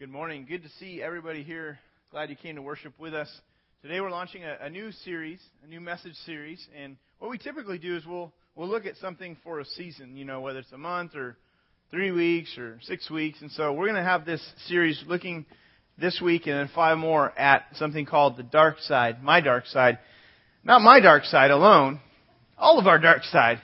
Good morning. Good to see everybody here. Glad you came to worship with us. Today we're launching a, a, new series, a new message series, and what we typically do is we'll we'll look at something for a season, you know, whether it's a month or three weeks or six weeks, and so we're going to have this series looking this week and then five more at something called the dark side, my dark side, not my dark side alone, all of our dark side.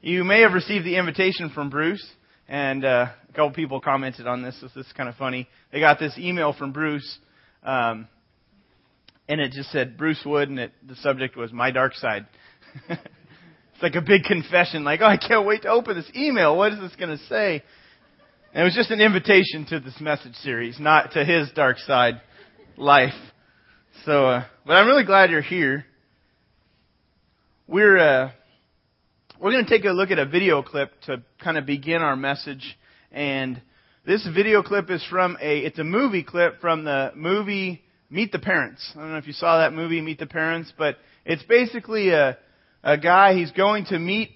You may have received the invitation from Bruce and uh, a couple people commented on this. This is kind of funny. They got this email from Bruce, um, and it just said Bruce Wood, and it, the subject was my dark side. it's like a big confession, like, oh, I can't wait to open this email. What is this going to say? And it was just an invitation to this message series, not to his dark side life. So, uh, but I'm really glad you're here. We're uh, we're going to take a look at a video clip to kind of begin our message. And this video clip is from a, it's a movie clip from the movie Meet the Parents. I don't know if you saw that movie, Meet the Parents, but it's basically a, a guy, he's going to meet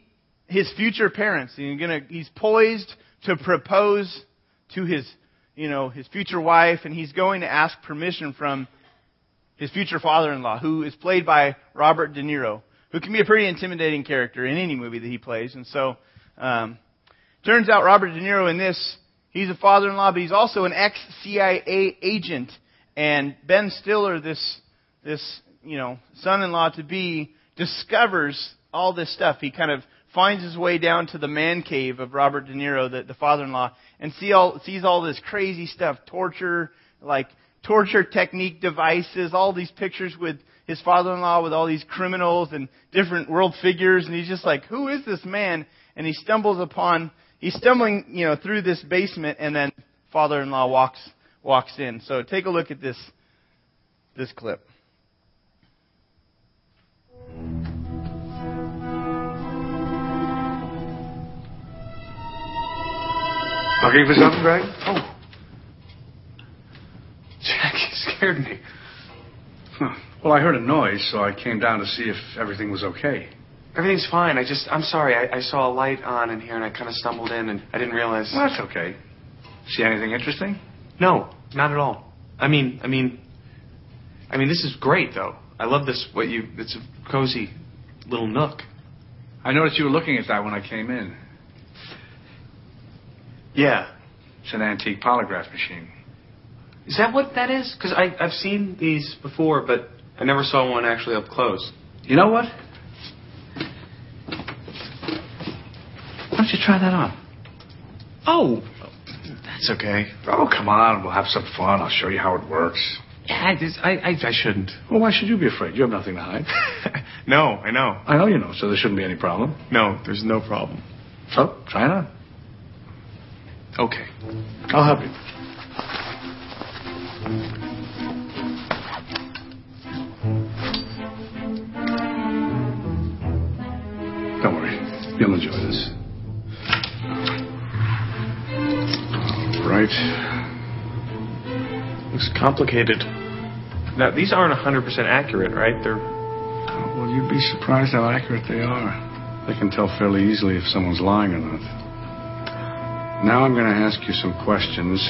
his future parents. He's gonna, he's poised to propose to his, you know, his future wife, and he's going to ask permission from his future father-in-law, who is played by Robert De Niro who can be a pretty intimidating character in any movie that he plays. And so, um, turns out Robert De Niro in this, he's a father-in-law, but he's also an ex-CIA agent. And Ben Stiller, this, this, you know, son-in-law to be, discovers all this stuff. He kind of finds his way down to the man cave of Robert De Niro, the, the father-in-law, and see all, sees all this crazy stuff, torture, like torture technique devices, all these pictures with his father-in-law with all these criminals and different world figures, and he's just like, who is this man? And he stumbles upon, he's stumbling, you know, through this basement, and then father-in-law walks walks in. So take a look at this this clip. Looking for something, Greg? Oh. Jack, you scared me. Huh. Well, I heard a noise, so I came down to see if everything was okay. Everything's fine. I just, I'm sorry. I, I saw a light on in here and I kind of stumbled in and I didn't realize. Well, that's okay. See anything interesting? No, not at all. I mean, I mean, I mean, this is great though. I love this. What you? It's a cozy little nook. I noticed you were looking at that when I came in. Yeah. It's an antique polygraph machine. Is that what that is? Because I've seen these before, but I never saw one actually up close. You know what? Why don't you try that on? Oh, that's okay. Oh, come on. We'll have some fun. I'll show you how it works. Yeah, I, just, I, I, I shouldn't. Well, why should you be afraid? You have nothing to hide. no, I know. I know you know, so there shouldn't be any problem. No, there's no problem. So, try it on. Okay. I'll help you. You'll enjoy this. All right. Looks complicated. Now, these aren't 100% accurate, right? They're. Well, you'd be surprised how accurate they are. They can tell fairly easily if someone's lying or not. Now I'm going to ask you some questions,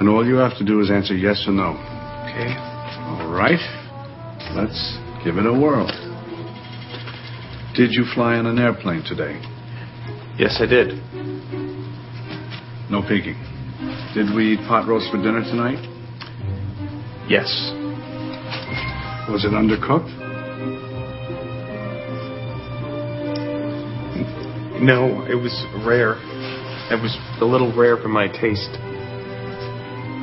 and all you have to do is answer yes or no. Okay. All right. Let's give it a whirl. Did you fly on an airplane today? Yes, I did. No peeking. Did we eat pot roast for dinner tonight? Yes. Was it undercooked? No, it was rare. It was a little rare for my taste.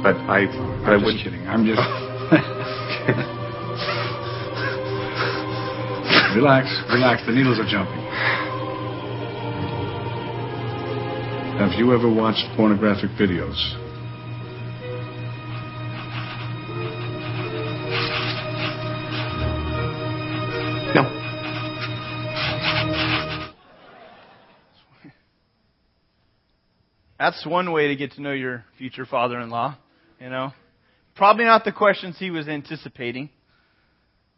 But I, I'm I just would. kidding. I'm just. relax, relax. The needles are jumping. Have you ever watched pornographic videos? No. That's one way to get to know your future father-in-law, you know. Probably not the questions he was anticipating.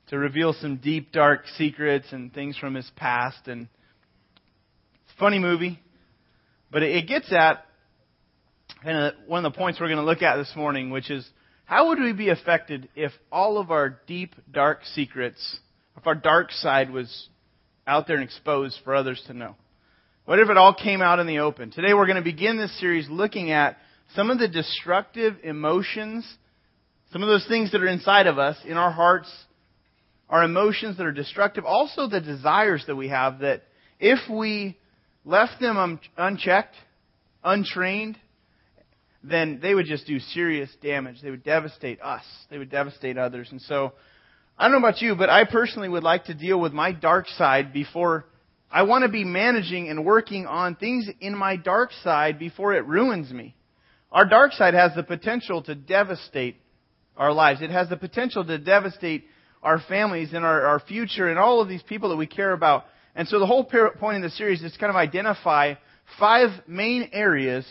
To reveal some deep, dark secrets and things from his past. And it's a funny movie, but it gets at And uh, one of the points we're going to look at this morning, which is how would we be affected if all of our deep, dark secrets, if our dark side was out there and exposed for others to know? What if it all came out in the open? Today we're going to begin this series looking at some of the destructive emotions, some of those things that are inside of us, in our hearts, our emotions that are destructive, also the desires that we have that if we left them unchecked, untrained, then they would just do serious damage. They would devastate us. They would devastate others. And so, I don't know about you, but I personally would like to deal with my dark side before I want to be managing and working on things in my dark side before it ruins me. Our dark side has the potential to devastate our lives. It has the potential to devastate our families and our, our future and all of these people that we care about. And so the whole point in the series is to kind of identify five main areas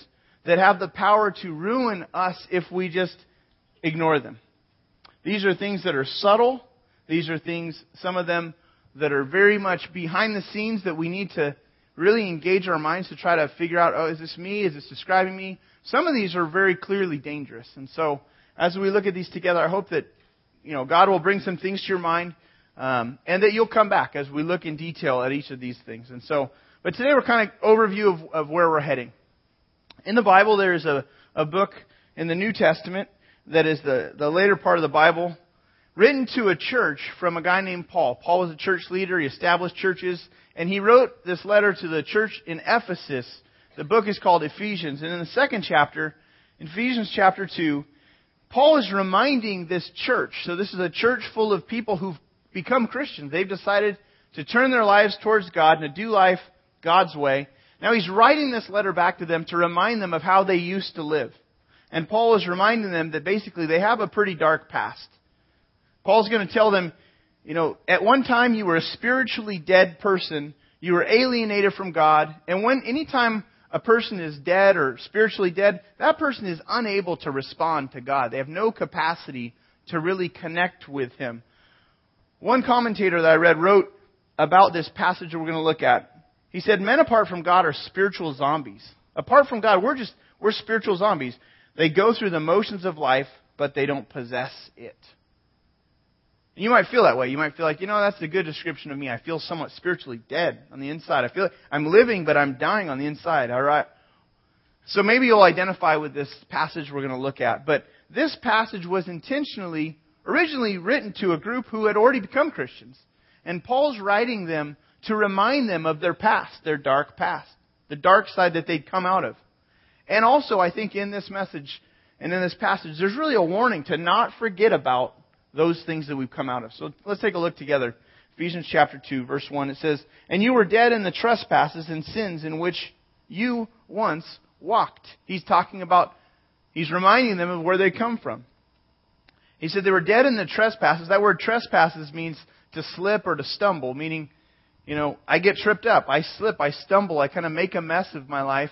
that have the power to ruin us if we just ignore them. These are things that are subtle. These are things, some of them, that are very much behind the scenes that we need to really engage our minds to try to figure out, oh, is this me? Is this describing me? Some of these are very clearly dangerous. And so, as we look at these together, I hope that, you know, God will bring some things to your mind, um, and that you'll come back as we look in detail at each of these things. And so, but today we're kind of overview of, of where we're heading. In the Bible, there is a, a book in the New Testament that is the, the later part of the Bible, written to a church from a guy named Paul. Paul was a church leader. He established churches, and he wrote this letter to the church in Ephesus. The book is called Ephesians. And in the second chapter, Ephesians chapter 2, Paul is reminding this church. So this is a church full of people who've become Christians. They've decided to turn their lives towards God and to do life God's way. Now he's writing this letter back to them to remind them of how they used to live. And Paul is reminding them that basically they have a pretty dark past. Paul's going to tell them, you know, at one time you were a spiritually dead person. You were alienated from God. And when, anytime a person is dead or spiritually dead, that person is unable to respond to God. They have no capacity to really connect with Him. One commentator that I read wrote about this passage we're going to look at. He said, Men apart from God are spiritual zombies. Apart from God, we're just, we're spiritual zombies. They go through the motions of life, but they don't possess it. You might feel that way. You might feel like, you know, that's a good description of me. I feel somewhat spiritually dead on the inside. I feel like I'm living, but I'm dying on the inside. All right. So maybe you'll identify with this passage we're going to look at. But this passage was intentionally, originally written to a group who had already become Christians. And Paul's writing them to remind them of their past, their dark past, the dark side that they'd come out of. And also, I think in this message and in this passage, there's really a warning to not forget about those things that we've come out of. So let's take a look together. Ephesians chapter 2, verse 1, it says, And you were dead in the trespasses and sins in which you once walked. He's talking about, he's reminding them of where they come from. He said they were dead in the trespasses. That word trespasses means to slip or to stumble, meaning you know, I get tripped up. I slip. I stumble. I kind of make a mess of my life.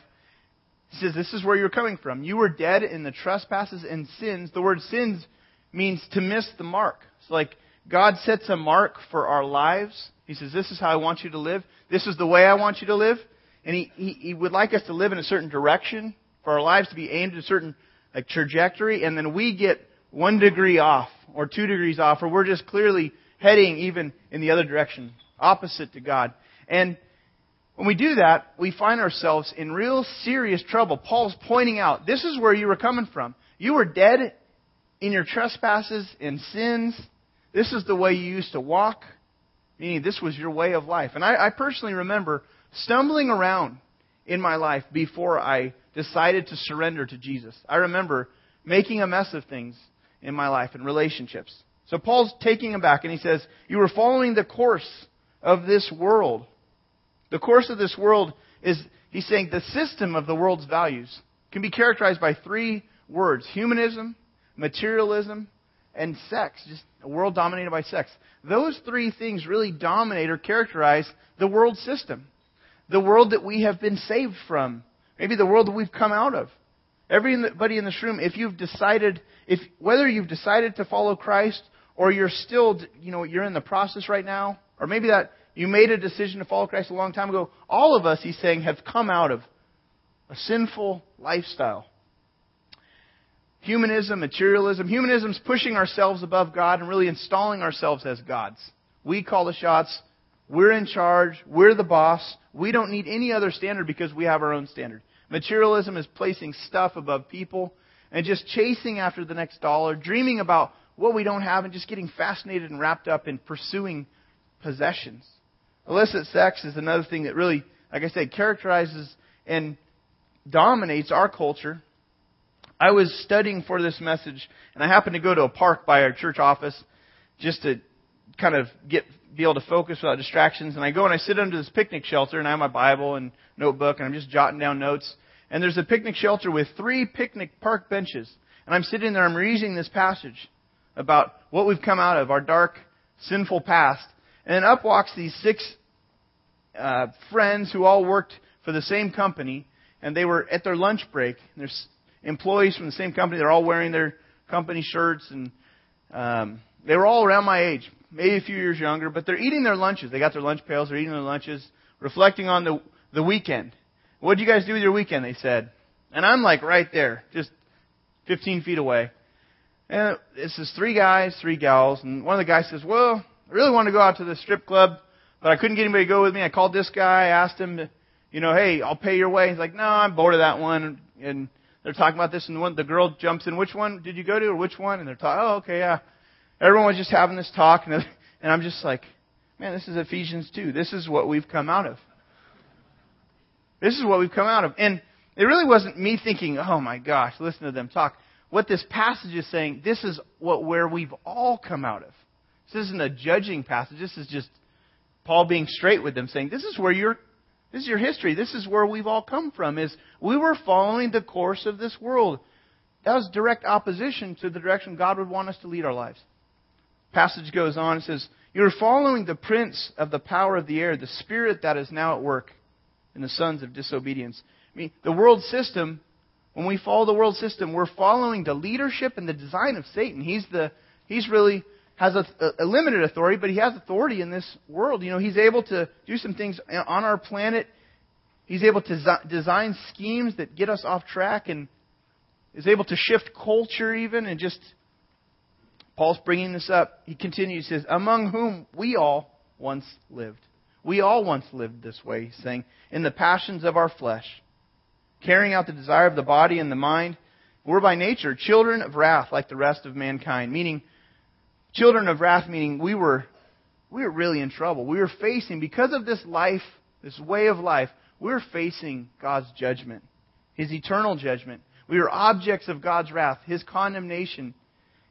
He says, This is where you're coming from. You were dead in the trespasses and sins. The word sins means to miss the mark. It's like God sets a mark for our lives. He says, This is how I want you to live. This is the way I want you to live. And he, he, he would like us to live in a certain direction, for our lives to be aimed at a certain like, trajectory, and then we get one degree off, or two degrees off, or we're just clearly heading even in the other direction opposite to God. And when we do that, we find ourselves in real serious trouble. Paul's pointing out, this is where you were coming from. You were dead in your trespasses and sins. This is the way you used to walk, meaning this was your way of life. And I, I personally remember stumbling around in my life before I decided to surrender to Jesus. I remember making a mess of things in my life and relationships. So Paul's taking him back and he says, You were following the course of this world. The course of this world is, he's saying, the system of the world's values can be characterized by three words humanism, materialism, and sex. Just a world dominated by sex. Those three things really dominate or characterize the world system. The world that we have been saved from. Maybe the world that we've come out of. Everybody in this room, if you've decided, if whether you've decided to follow Christ or you're still, you know, you're in the process right now, or maybe that you made a decision to follow Christ a long time ago. All of us, he's saying, have come out of a sinful lifestyle. Humanism, materialism. Humanism is pushing ourselves above God and really installing ourselves as gods. We call the shots. We're in charge. We're the boss. We don't need any other standard because we have our own standard. Materialism is placing stuff above people and just chasing after the next dollar, dreaming about what we don't have and just getting fascinated and wrapped up in pursuing possessions. Illicit sex is another thing that really, like I said, characterizes and dominates our culture. I was studying for this message, and I happened to go to a park by our church office just to kind of get be able to focus without distractions. And I go and I sit under this picnic shelter, and I have my Bible and notebook, and I'm just jotting down notes. And there's a picnic shelter with three picnic park benches, and I'm sitting there, I'm reading this passage about what we've come out of, our dark, sinful past. And up walks these six uh, friends who all worked for the same company, and they were at their lunch break. There's employees from the same company. They're all wearing their company shirts, and um, they were all around my age, maybe a few years younger. But they're eating their lunches. They got their lunch pails. They're eating their lunches, reflecting on the the weekend. What did you guys do with your weekend? They said, and I'm like right there, just 15 feet away. And this is three guys, three gals, and one of the guys says, "Well, I really want to go out to the strip club, but I couldn't get anybody to go with me. I called this guy, asked him, you know, hey, I'll pay your way." He's like, "No, I'm bored of that one." And they're talking about this, and the, one, the girl jumps in. Which one did you go to, or which one? And they're talking. Oh, okay, yeah. Everyone was just having this talk, and, and I'm just like, man, this is Ephesians 2. This is what we've come out of. This is what we've come out of. And it really wasn't me thinking, oh my gosh, listen to them talk what this passage is saying, this is what where we've all come out of. This isn't a judging passage. This is just Paul being straight with them, saying, This is where you're this is your history. This is where we've all come from, is we were following the course of this world. That was direct opposition to the direction God would want us to lead our lives. Passage goes on, it says, You're following the prince of the power of the air, the spirit that is now at work in the sons of disobedience. I mean, the world system when we follow the world system, we're following the leadership and the design of Satan. He's the he's really has a, a, limited authority, but he has authority in this world. You know, he's able to do some things on our planet. He's able to design schemes that get us off track and is able to shift culture even and just Paul's bringing this up. He continues, says, among whom we all once lived. We all once lived this way, he's saying, in the passions of our flesh carrying out the desire of the body and the mind. We're by nature children of wrath like the rest of mankind. Meaning, children of wrath meaning we were, we were really in trouble. We were facing, because of this life, this way of life, we were facing God's judgment. His eternal judgment. We were objects of God's wrath, His condemnation.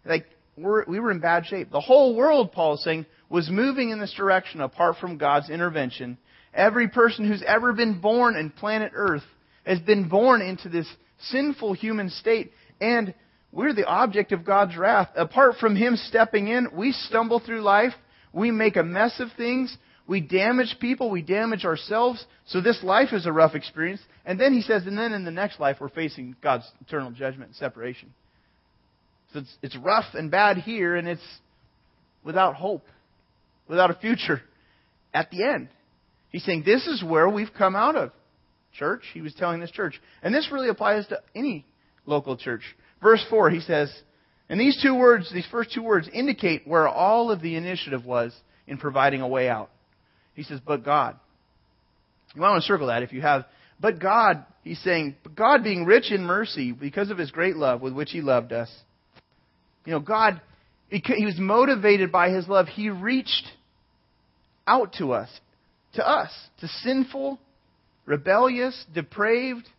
Like, we're, we were in bad shape. The whole world, Paul is saying, was moving in this direction apart from God's intervention. Every person who's ever been born in planet Earth has been born into this sinful human state, and we're the object of God's wrath. Apart from Him stepping in, we stumble through life, we make a mess of things, we damage people, we damage ourselves. So this life is a rough experience. And then He says, and then in the next life, we're facing God's eternal judgment and separation. So it's, it's rough and bad here, and it's without hope, without a future at the end. He's saying, this is where we've come out of church. He was telling this church. And this really applies to any local church. Verse 4, he says, and these two words, these first two words, indicate where all of the initiative was in providing a way out. He says, but God. You want to circle that if you have. But God, he's saying, God being rich in mercy because of his great love with which he loved us. You know, God, he was motivated by his love. He reached out to us, to us, to sinful, rebellious, depraved,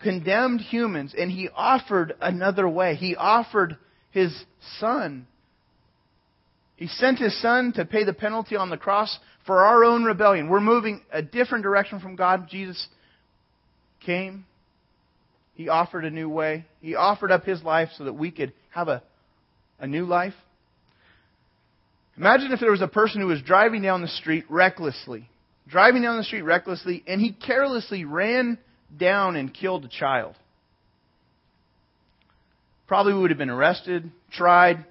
condemned humans, and he offered another way. He offered his son. He sent his son to pay the penalty on the cross for our own rebellion. We're moving a different direction from God. Jesus came. He offered a new way. He offered up his life so that we could have a, a new life. Imagine if there was a person who was driving down the street recklessly driving down the street recklessly, and he carelessly ran down and killed a child. Probably would have been arrested, tried,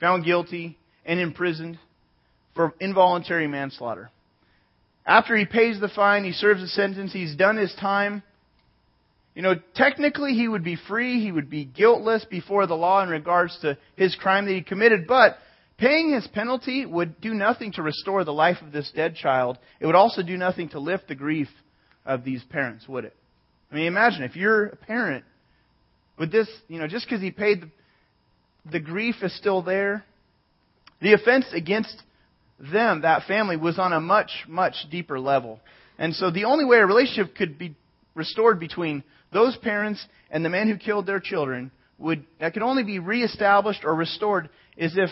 found guilty, and imprisoned for involuntary manslaughter. After he pays the fine, he serves the sentence, he's done his time. You know, technically he would be free, he would be guiltless before the law in regards to his crime that he committed, but paying his penalty would do nothing to restore the life of this dead child. It would also do nothing to lift the grief of these parents, would it? I mean, imagine if you're a parent, would this, you know, just because he paid the, the grief is still there. The offense against them, that family, was on a much, much deeper level. And so the only way a relationship could be restored between those parents and the man who killed their children would that could only be reestablished or restored is if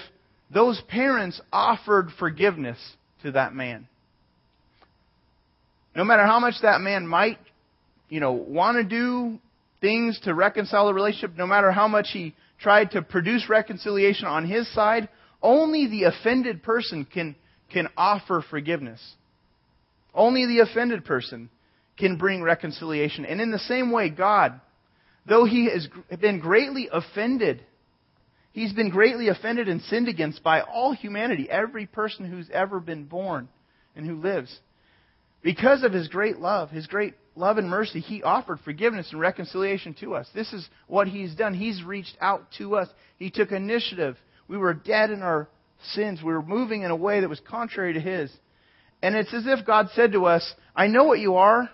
those parents offered forgiveness to that man. No matter how much that man might, you know, want to do things to reconcile the relationship, no matter how much he tried to produce reconciliation on his side, only the offended person can, can offer forgiveness. Only the offended person can bring reconciliation. And in the same way, God, though he has been greatly offended, he's been greatly offended and sinned against by all humanity, every person who's ever been born and who lives. Because of his great love, his great love and mercy, he offered forgiveness and reconciliation to us. This is what he's done. He's reached out to us. He took initiative. We were dead in our sins. We were moving in a way that was contrary to his. And it's as if God said to us, I know what you are,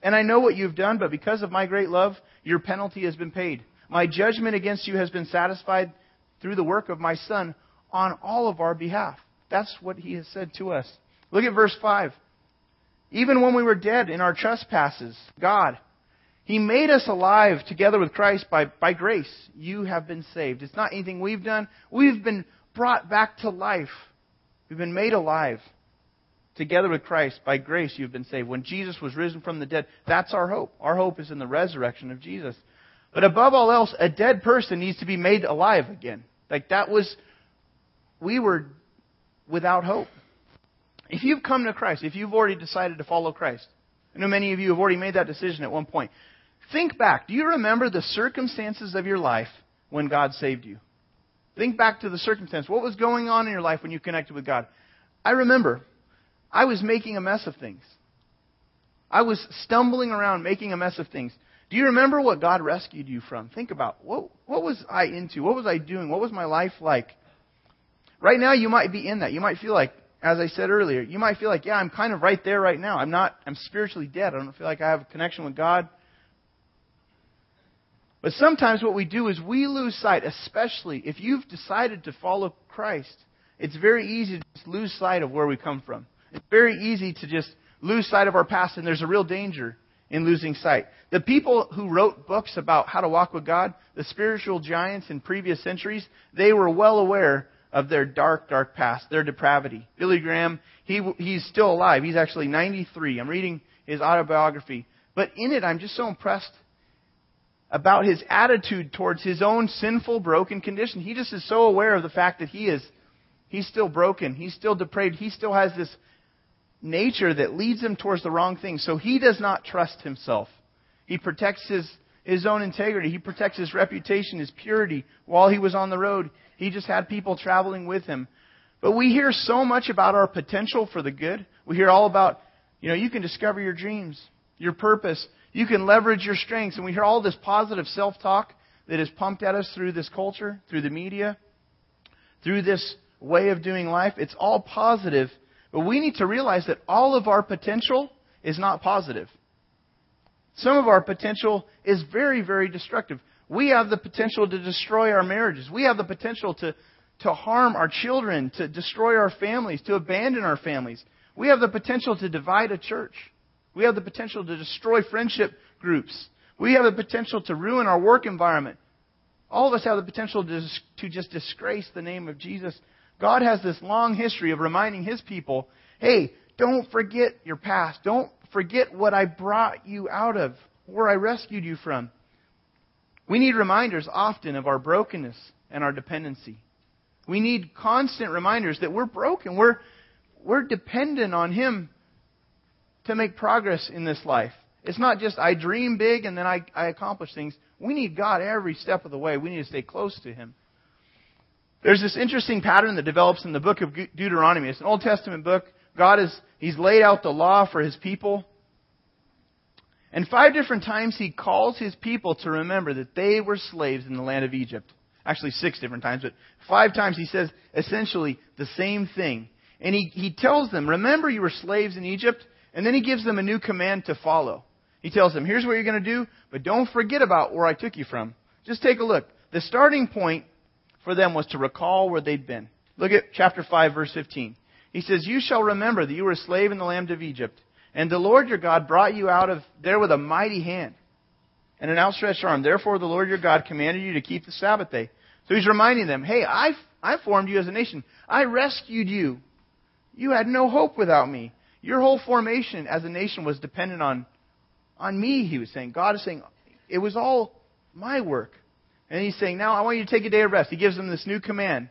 and I know what you've done, but because of my great love, your penalty has been paid. My judgment against you has been satisfied through the work of my Son on all of our behalf. That's what he has said to us. Look at verse 5. Even when we were dead in our trespasses, God, He made us alive together with Christ by, by grace. You have been saved. It's not anything we've done. We've been brought back to life. We've been made alive together with Christ, by grace you've been saved. When Jesus was risen from the dead, that's our hope. Our hope is in the resurrection of Jesus. But above all else, a dead person needs to be made alive again. Like that was, we were without hope. If you've come to Christ, if you've already decided to follow Christ, I know many of you have already made that decision at one point. Think back. Do you remember the circumstances of your life when God saved you? Think back to the circumstance. What was going on in your life when you connected with God? I remember I was making a mess of things. I was stumbling around making a mess of things. Do you remember what God rescued you from? Think about what what was I into? What was I doing? What was my life like? Right now you might be in that. You might feel like as I said earlier, you might feel like, yeah, I'm kind of right there right now. I'm not I'm spiritually dead. I don't feel like I have a connection with God. But sometimes what we do is we lose sight, especially if you've decided to follow Christ. It's very easy to just lose sight of where we come from. It's very easy to just lose sight of our past, and there's a real danger in losing sight. The people who wrote books about how to walk with God, the spiritual giants in previous centuries, they were well aware of their dark, dark past, their depravity. Billy Graham, he, he's still alive. He's actually 93. I'm reading his autobiography. But in it, I'm just so impressed about his attitude towards his own sinful, broken condition. He just is so aware of the fact that he is, he's still broken. He's still depraved. He still has this nature that leads him towards the wrong thing. So he does not trust himself. He protects his, his own integrity. He protects his reputation, his purity. While he was on the road, he just had people traveling with him. But we hear so much about our potential for the good. We hear all about, you know, you can discover your dreams, your purpose. You can leverage your strengths. And we hear all this positive self-talk that is pumped at us through this culture, through the media, through this way of doing life. It's all positive but we need to realize that all of our potential is not positive. Some of our potential is very, very destructive. We have the potential to destroy our marriages. We have the potential to, to harm our children, to destroy our families, to abandon our families. We have the potential to divide a church. We have the potential to destroy friendship groups. We have the potential to ruin our work environment. All of us have the potential to, to just disgrace the name of Jesus God has this long history of reminding His people, hey, don't forget your past. Don't forget what I brought you out of, where I rescued you from. We need reminders often of our brokenness and our dependency. We need constant reminders that we're broken. We're, we're dependent on Him to make progress in this life. It's not just I dream big and then I, I accomplish things. We need God every step of the way. We need to stay close to Him. There's this interesting pattern that develops in the book of Deuteronomy. It's an Old Testament book. God is, He's laid out the law for His people. And five different times he calls his people to remember that they were slaves in the land of Egypt. Actually, six different times, but five times he says essentially the same thing. And he, he tells them, remember you were slaves in Egypt, and then he gives them a new command to follow. He tells them, here's what you're going to do, but don't forget about where I took you from. Just take a look. The starting point for them was to recall where they'd been. Look at chapter 5, verse 15. He says, You shall remember that you were a slave in the land of Egypt, and the Lord your God brought you out of there with a mighty hand and an outstretched arm. Therefore, the Lord your God commanded you to keep the Sabbath day. So he's reminding them, Hey, I, I formed you as a nation. I rescued you. You had no hope without me. Your whole formation as a nation was dependent on, on me, he was saying. God is saying, it was all my work. And he's saying, now I want you to take a day of rest. He gives them this new command.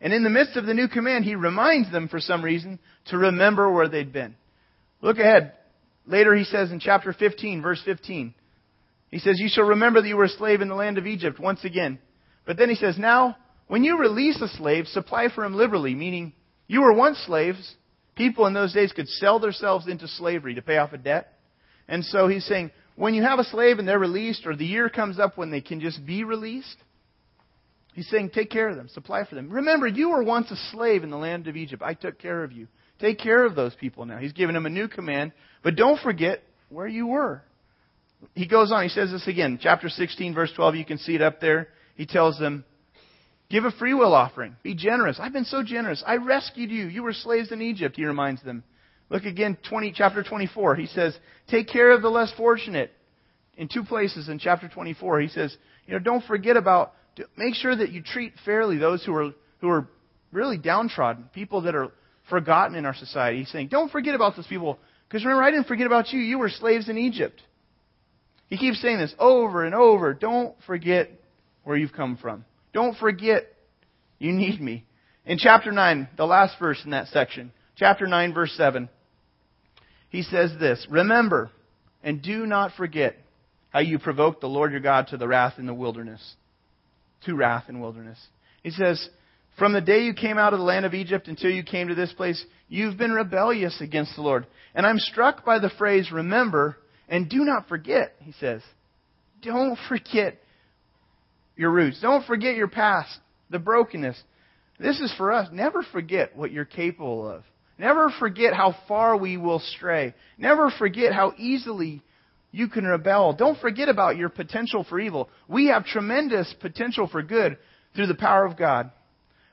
And in the midst of the new command, he reminds them, for some reason, to remember where they'd been. Look ahead. Later he says in chapter 15, verse 15, he says, You shall remember that you were a slave in the land of Egypt once again. But then he says, Now, when you release a slave, supply for him liberally, meaning you were once slaves. People in those days could sell themselves into slavery to pay off a debt. And so he's saying, when you have a slave and they're released, or the year comes up when they can just be released, He's saying, take care of them, supply for them. Remember, you were once a slave in the land of Egypt. I took care of you. Take care of those people now. He's given them a new command, but don't forget where you were. He goes on, he says this again, chapter 16, verse 12, you can see it up there. He tells them, Give a free will offering. Be generous. I've been so generous. I rescued you. You were slaves in Egypt, he reminds them. Look again, 20, chapter 24. He says, Take care of the less fortunate. In two places in chapter 24, he says, You know, don't forget about make sure that you treat fairly those who are, who are really downtrodden, people that are forgotten in our society. He's saying, don't forget about those people. Because remember, I didn't forget about you. You were slaves in Egypt. He keeps saying this over and over. Don't forget where you've come from. Don't forget you need me. In chapter 9, the last verse in that section, chapter 9, verse 7, he says this Remember and do not forget how you provoked the Lord your God to the wrath in the wilderness to wrath and wilderness. He says, From the day you came out of the land of Egypt until you came to this place, you've been rebellious against the Lord. And I'm struck by the phrase, remember, and do not forget, he says. Don't forget your roots. Don't forget your past, the brokenness. This is for us. Never forget what you're capable of. Never forget how far we will stray. Never forget how easily you can rebel. Don't forget about your potential for evil. We have tremendous potential for good through the power of God.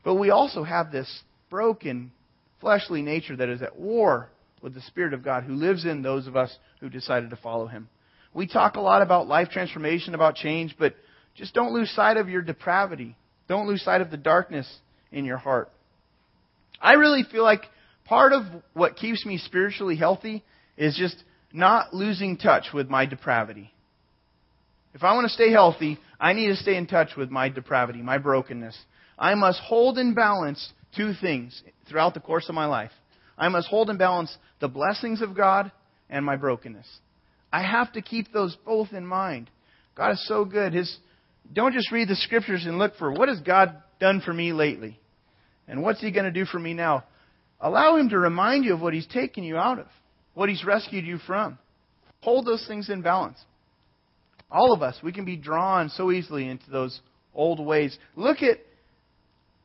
But we also have this broken, fleshly nature that is at war with the Spirit of God who lives in those of us who decided to follow Him. We talk a lot about life transformation, about change, but just don't lose sight of your depravity. Don't lose sight of the darkness in your heart. I really feel like part of what keeps me spiritually healthy is just not losing touch with my depravity. If I want to stay healthy, I need to stay in touch with my depravity, my brokenness. I must hold in balance two things throughout the course of my life. I must hold in balance the blessings of God and my brokenness. I have to keep those both in mind. God is so good. His, don't just read the scriptures and look for what has God done for me lately? And what's He going to do for me now? Allow Him to remind you of what He's taken you out of what He's rescued you from. Hold those things in balance. All of us, we can be drawn so easily into those old ways. Look at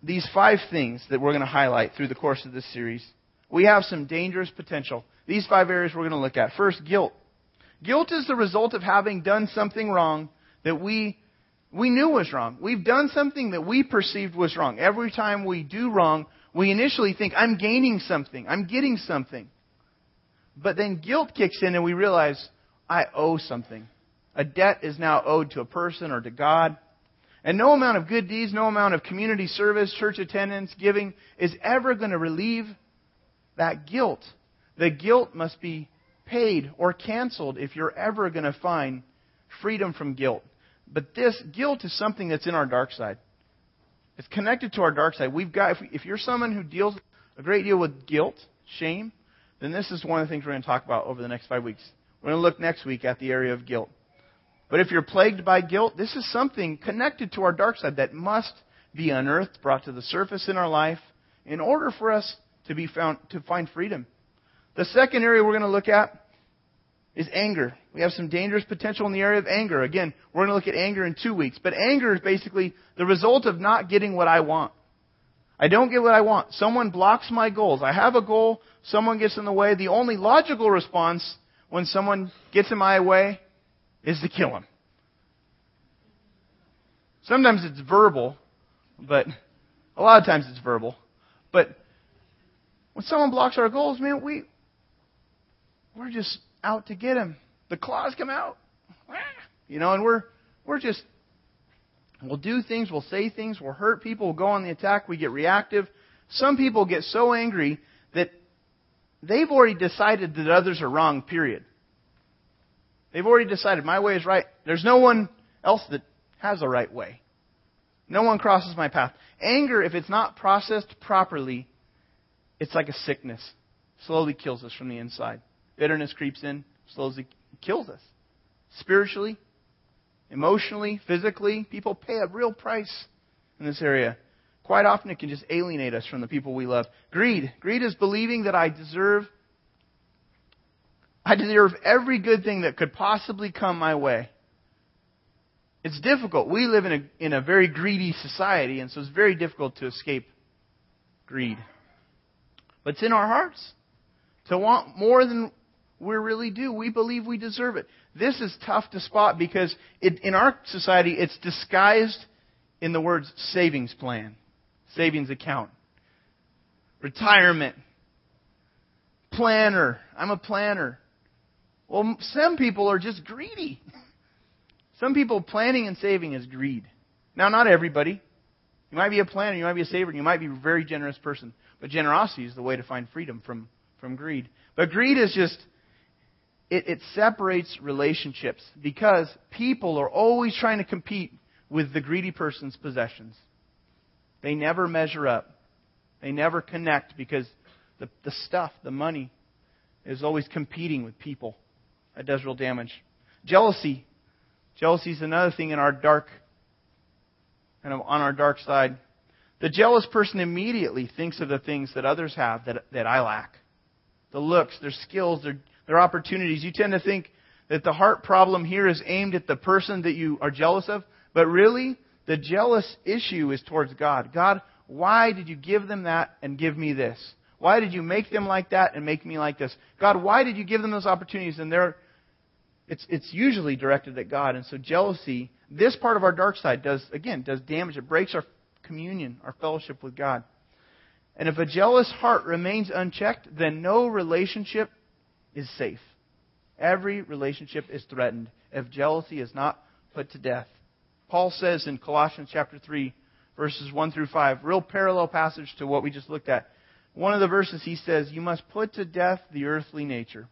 these five things that we're going to highlight through the course of this series. We have some dangerous potential. These five areas we're going to look at. First, guilt. Guilt is the result of having done something wrong that we we knew was wrong. We've done something that we perceived was wrong. Every time we do wrong, we initially think, I'm gaining something. I'm getting something. But then guilt kicks in and we realize, I owe something. A debt is now owed to a person or to God. And no amount of good deeds, no amount of community service, church attendance, giving is ever going to relieve that guilt. The guilt must be paid or canceled if you're ever going to find freedom from guilt. But this guilt is something that's in our dark side. It's connected to our dark side. We've got, if, if you're someone who deals a great deal with guilt, shame, then this is one of the things we're going to talk about over the next five weeks. We're going to look next week at the area of guilt. But if you're plagued by guilt, this is something connected to our dark side that must be unearthed, brought to the surface in our life, in order for us to be found to find freedom. The second area we're going to look at is anger. We have some dangerous potential in the area of anger. Again, we're going to look at anger in two weeks. But anger is basically the result of not getting what I want. I don't get what I want. Someone blocks my goals. I have a goal. Someone gets in the way. The only logical response when someone gets in my way is to kill him. Sometimes it's verbal, but a lot of times it's verbal. But when someone blocks our goals, man, we we're just out to get him. The claws come out. You know, and we're we're just we'll do things, we'll say things, we'll hurt people, we'll go on the attack, we get reactive. Some people get so angry that they've already decided that others are wrong, period. They've already decided my way is right. There's no one else that has a right way. No one crosses my path. Anger, if it's not processed properly, it's like a sickness. Slowly kills us from the inside. Bitterness creeps in, slowly kills us. Spiritually, emotionally, physically, people pay a real price in this area. Quite often it can just alienate us from the people we love. Greed. Greed is believing that I deserve I deserve every good thing that could possibly come my way. It's difficult. We live in a, in a very greedy society, and so it's very difficult to escape greed. But it's in our hearts to want more than we really do. We believe we deserve it. This is tough to spot because it, in our society, it's disguised in the words savings plan, savings account, retirement, planner. I'm a planner. Well, some people are just greedy. Some people planning and saving is greed. Now, not everybody. You might be a planner, you might be a saver, you might be a very generous person. But generosity is the way to find freedom from, from greed. But greed is just, it, it separates relationships because people are always trying to compete with the greedy person's possessions. They never measure up. They never connect because the, the stuff, the money, is always competing with people. That does real damage. Jealousy Jealousy is another thing in our dark, kind of on our dark side. The jealous person immediately thinks of the things that others have that, that I lack. The looks, their skills, their, their opportunities. You tend to think that the heart problem here is aimed at the person that you are jealous of, but really, the jealous issue is towards God. God, why did you give them that and give me this? Why did you make them like that and make me like this? God, why did you give them those opportunities and they're it's, it's usually directed at God. And so jealousy, this part of our dark side does, again, does damage. It breaks our communion, our fellowship with God. And if a jealous heart remains unchecked, then no relationship is safe. Every relationship is threatened if jealousy is not put to death. Paul says in Colossians chapter 3, verses 1 through 5, real parallel passage to what we just looked at. One of the verses he says, You must put to death the earthly nature.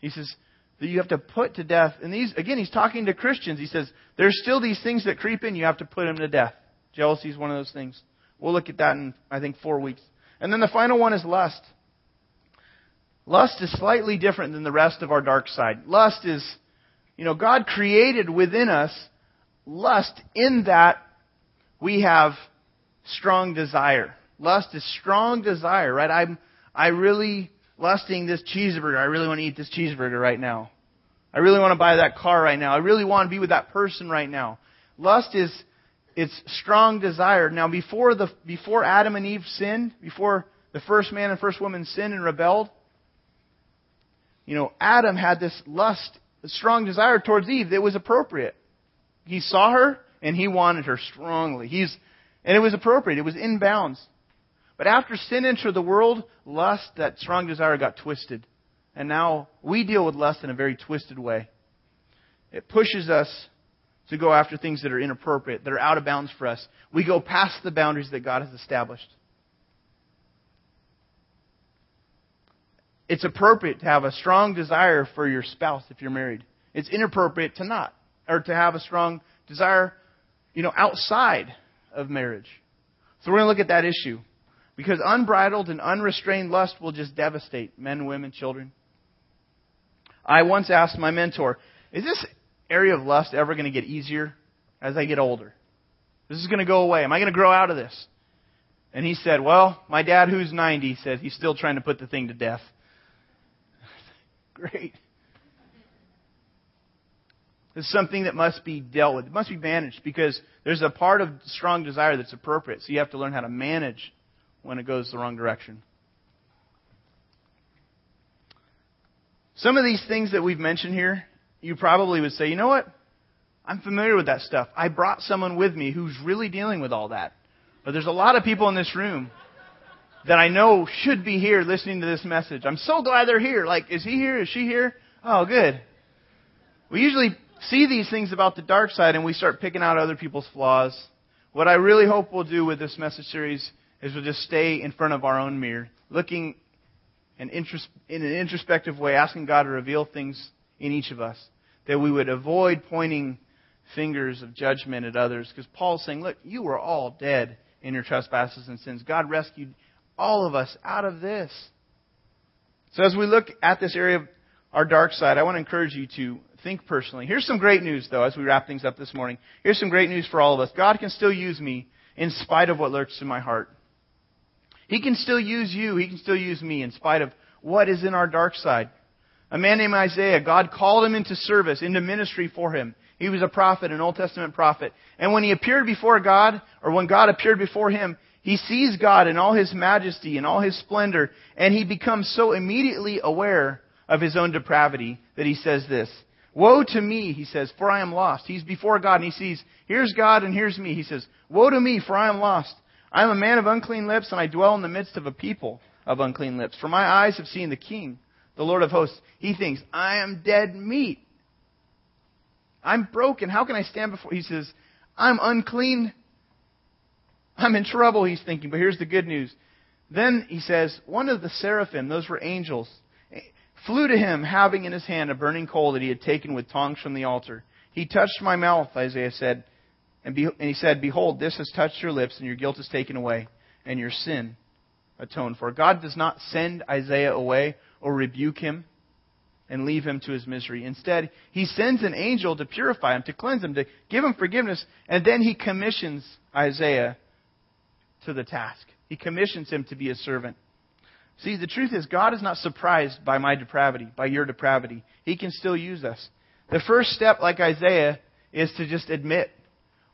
He says, that you have to put to death. And these, again, he's talking to Christians. He says, there's still these things that creep in, you have to put them to death. Jealousy is one of those things. We'll look at that in, I think, four weeks. And then the final one is lust. Lust is slightly different than the rest of our dark side. Lust is, you know, God created within us lust in that we have strong desire. Lust is strong desire, right? I'm, I really lusting this cheeseburger. I really want to eat this cheeseburger right now. I really want to buy that car right now. I really want to be with that person right now. Lust is it's strong desire. Now before the before Adam and Eve sinned, before the first man and first woman sinned and rebelled, you know, Adam had this lust, strong desire towards Eve that was appropriate. He saw her and he wanted her strongly. He's and it was appropriate. It was in bounds. But after sin entered the world, lust, that strong desire, got twisted. And now we deal with lust in a very twisted way. It pushes us to go after things that are inappropriate, that are out of bounds for us. We go past the boundaries that God has established. It's appropriate to have a strong desire for your spouse if you're married. It's inappropriate to not, or to have a strong desire, you know, outside of marriage. So we're going to look at that issue. Because unbridled and unrestrained lust will just devastate men, women, children. I once asked my mentor, is this area of lust ever going to get easier as I get older? This is going to go away. Am I going to grow out of this? And he said, well, my dad who's 90 says he's still trying to put the thing to death. Great. It's something that must be dealt with. It must be managed because there's a part of strong desire that's appropriate. So you have to learn how to manage when it goes the wrong direction. Some of these things that we've mentioned here, you probably would say, you know what? I'm familiar with that stuff. I brought someone with me who's really dealing with all that. But there's a lot of people in this room that I know should be here listening to this message. I'm so glad they're here. Like, is he here? Is she here? Oh, good. We usually see these things about the dark side and we start picking out other people's flaws. What I really hope we'll do with this message series is we'll just stay in front of our own mirror, looking in, in an introspective way, asking God to reveal things in each of us, that we would avoid pointing fingers of judgment at others. Because Paul's saying, look, you were all dead in your trespasses and sins. God rescued all of us out of this. So as we look at this area of our dark side, I want to encourage you to think personally. Here's some great news, though, as we wrap things up this morning. Here's some great news for all of us. God can still use me in spite of what lurks in my heart. He can still use you. He can still use me in spite of what is in our dark side. A man named Isaiah, God called him into service, into ministry for him. He was a prophet, an Old Testament prophet. And when he appeared before God, or when God appeared before him, he sees God in all his majesty and all his splendor, and he becomes so immediately aware of his own depravity that he says this. Woe to me, he says, for I am lost. He's before God and he sees, here's God and here's me. He says, Woe to me, for I am lost. I am a man of unclean lips, and I dwell in the midst of a people of unclean lips. For my eyes have seen the King, the Lord of hosts. He thinks, I am dead meat. I'm broken. How can I stand before? He says, I'm unclean. I'm in trouble, he's thinking. But here's the good news. Then he says, one of the seraphim, those were angels, flew to him, having in his hand a burning coal that he had taken with tongs from the altar. He touched my mouth, Isaiah said, and, be, and he said, Behold, this has touched your lips, and your guilt is taken away, and your sin atoned for. God does not send Isaiah away or rebuke him and leave him to his misery. Instead, he sends an angel to purify him, to cleanse him, to give him forgiveness, and then he commissions Isaiah to the task. He commissions him to be a servant. See, the truth is, God is not surprised by my depravity, by your depravity. He can still use us. The first step, like Isaiah, is to just admit,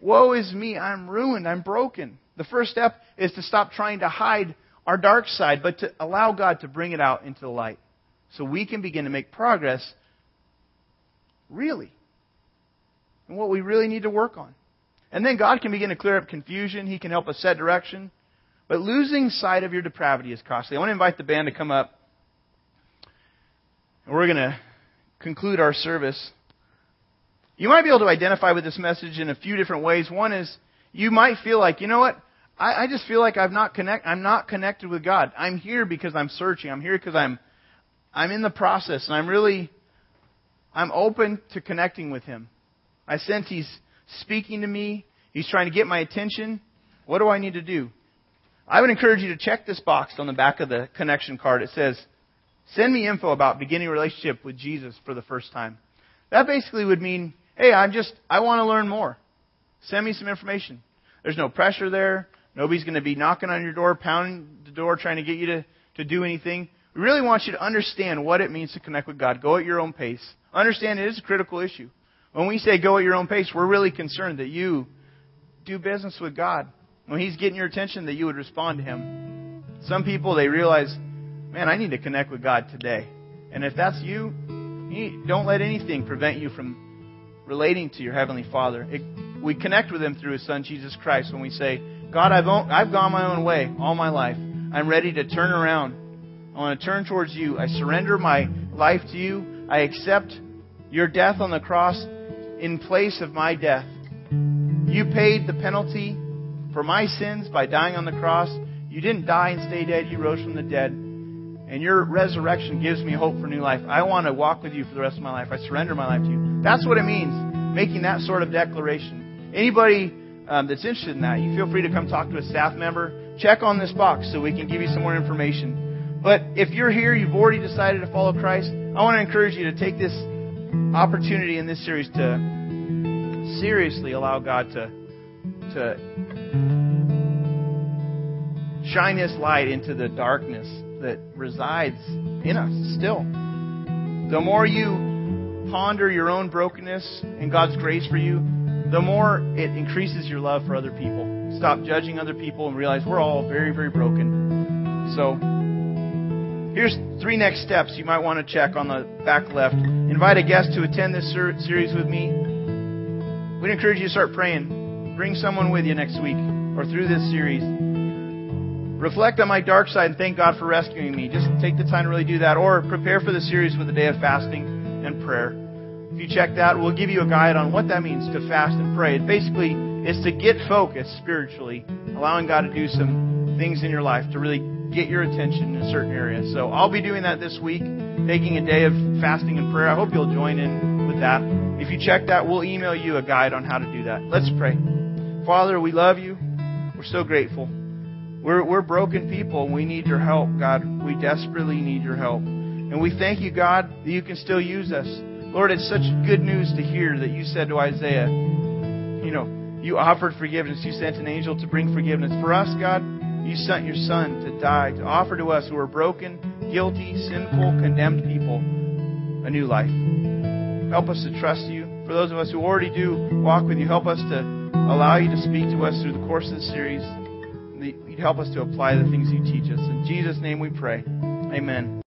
Woe is me, I'm ruined, I'm broken. The first step is to stop trying to hide our dark side, but to allow God to bring it out into the light so we can begin to make progress really and what we really need to work on. And then God can begin to clear up confusion. He can help us set direction. But losing sight of your depravity is costly. I want to invite the band to come up. We're going to conclude our service. You might be able to identify with this message in a few different ways. One is you might feel like, you know what? I, I just feel like I've not connect, I'm not connected with God. I'm here because I'm searching. I'm here because I'm, I'm in the process, and I'm really, I'm open to connecting with Him. I sense He's speaking to me. He's trying to get my attention. What do I need to do? I would encourage you to check this box on the back of the connection card. It says, "Send me info about beginning a relationship with Jesus for the first time." That basically would mean, "Hey, I'm just, I want to learn more. Send me some information." There's no pressure there. Nobody's going to be knocking on your door, pounding the door, trying to get you to, to do anything. We really want you to understand what it means to connect with God. Go at your own pace. Understand it is a critical issue. When we say go at your own pace, we're really concerned that you do business with God. When He's getting your attention, that you would respond to Him. Some people, they realize, man, I need to connect with God today. And if that's you, don't let anything prevent you from relating to your Heavenly Father. It, we connect with Him through His Son, Jesus Christ, when we say, God, I've, I've gone my own way all my life. I'm ready to turn around. I want to turn towards you. I surrender my life to you. I accept your death on the cross in place of my death. You paid the penalty for my sins by dying on the cross. You didn't die and stay dead. You rose from the dead. And your resurrection gives me hope for new life. I want to walk with you for the rest of my life. I surrender my life to you. That's what it means, making that sort of declaration. Anybody um, that's interested in that, you feel free to come talk to a staff member. Check on this box so we can give you some more information. But if you're here, you've already decided to follow Christ, I want to encourage you to take this opportunity in this series to seriously allow God to, to shine His light into the darkness that resides in us still. The more you ponder your own brokenness and God's grace for you, the more it increases your love for other people. Stop judging other people and realize we're all very, very broken. So, here's three next steps you might want to check on the back left. Invite a guest to attend this ser- series with me. We'd encourage you to start praying. Bring someone with you next week or through this series. Reflect on my dark side and thank God for rescuing me. Just take the time to really do that. Or prepare for the series with a day of fasting and prayer. If you check that, we'll give you a guide on what that means to fast and pray. It basically is to get focused spiritually, allowing God to do some things in your life to really get your attention in a certain area. So I'll be doing that this week, taking a day of fasting and prayer. I hope you'll join in with that. If you check that, we'll email you a guide on how to do that. Let's pray. Father, we love you. We're so grateful. We're, we're broken people we need your help, God. We desperately need your help. And we thank you, God, that you can still use us. Lord, it's such good news to hear that you said to Isaiah, you know, you offered forgiveness. You sent an angel to bring forgiveness. For us, God, you sent your Son to die, to offer to us who are broken, guilty, sinful, condemned people a new life. Help us to trust you. For those of us who already do walk with you, help us to allow you to speak to us through the course of the series. You'd help us to apply the things you teach us. In Jesus' name we pray. Amen.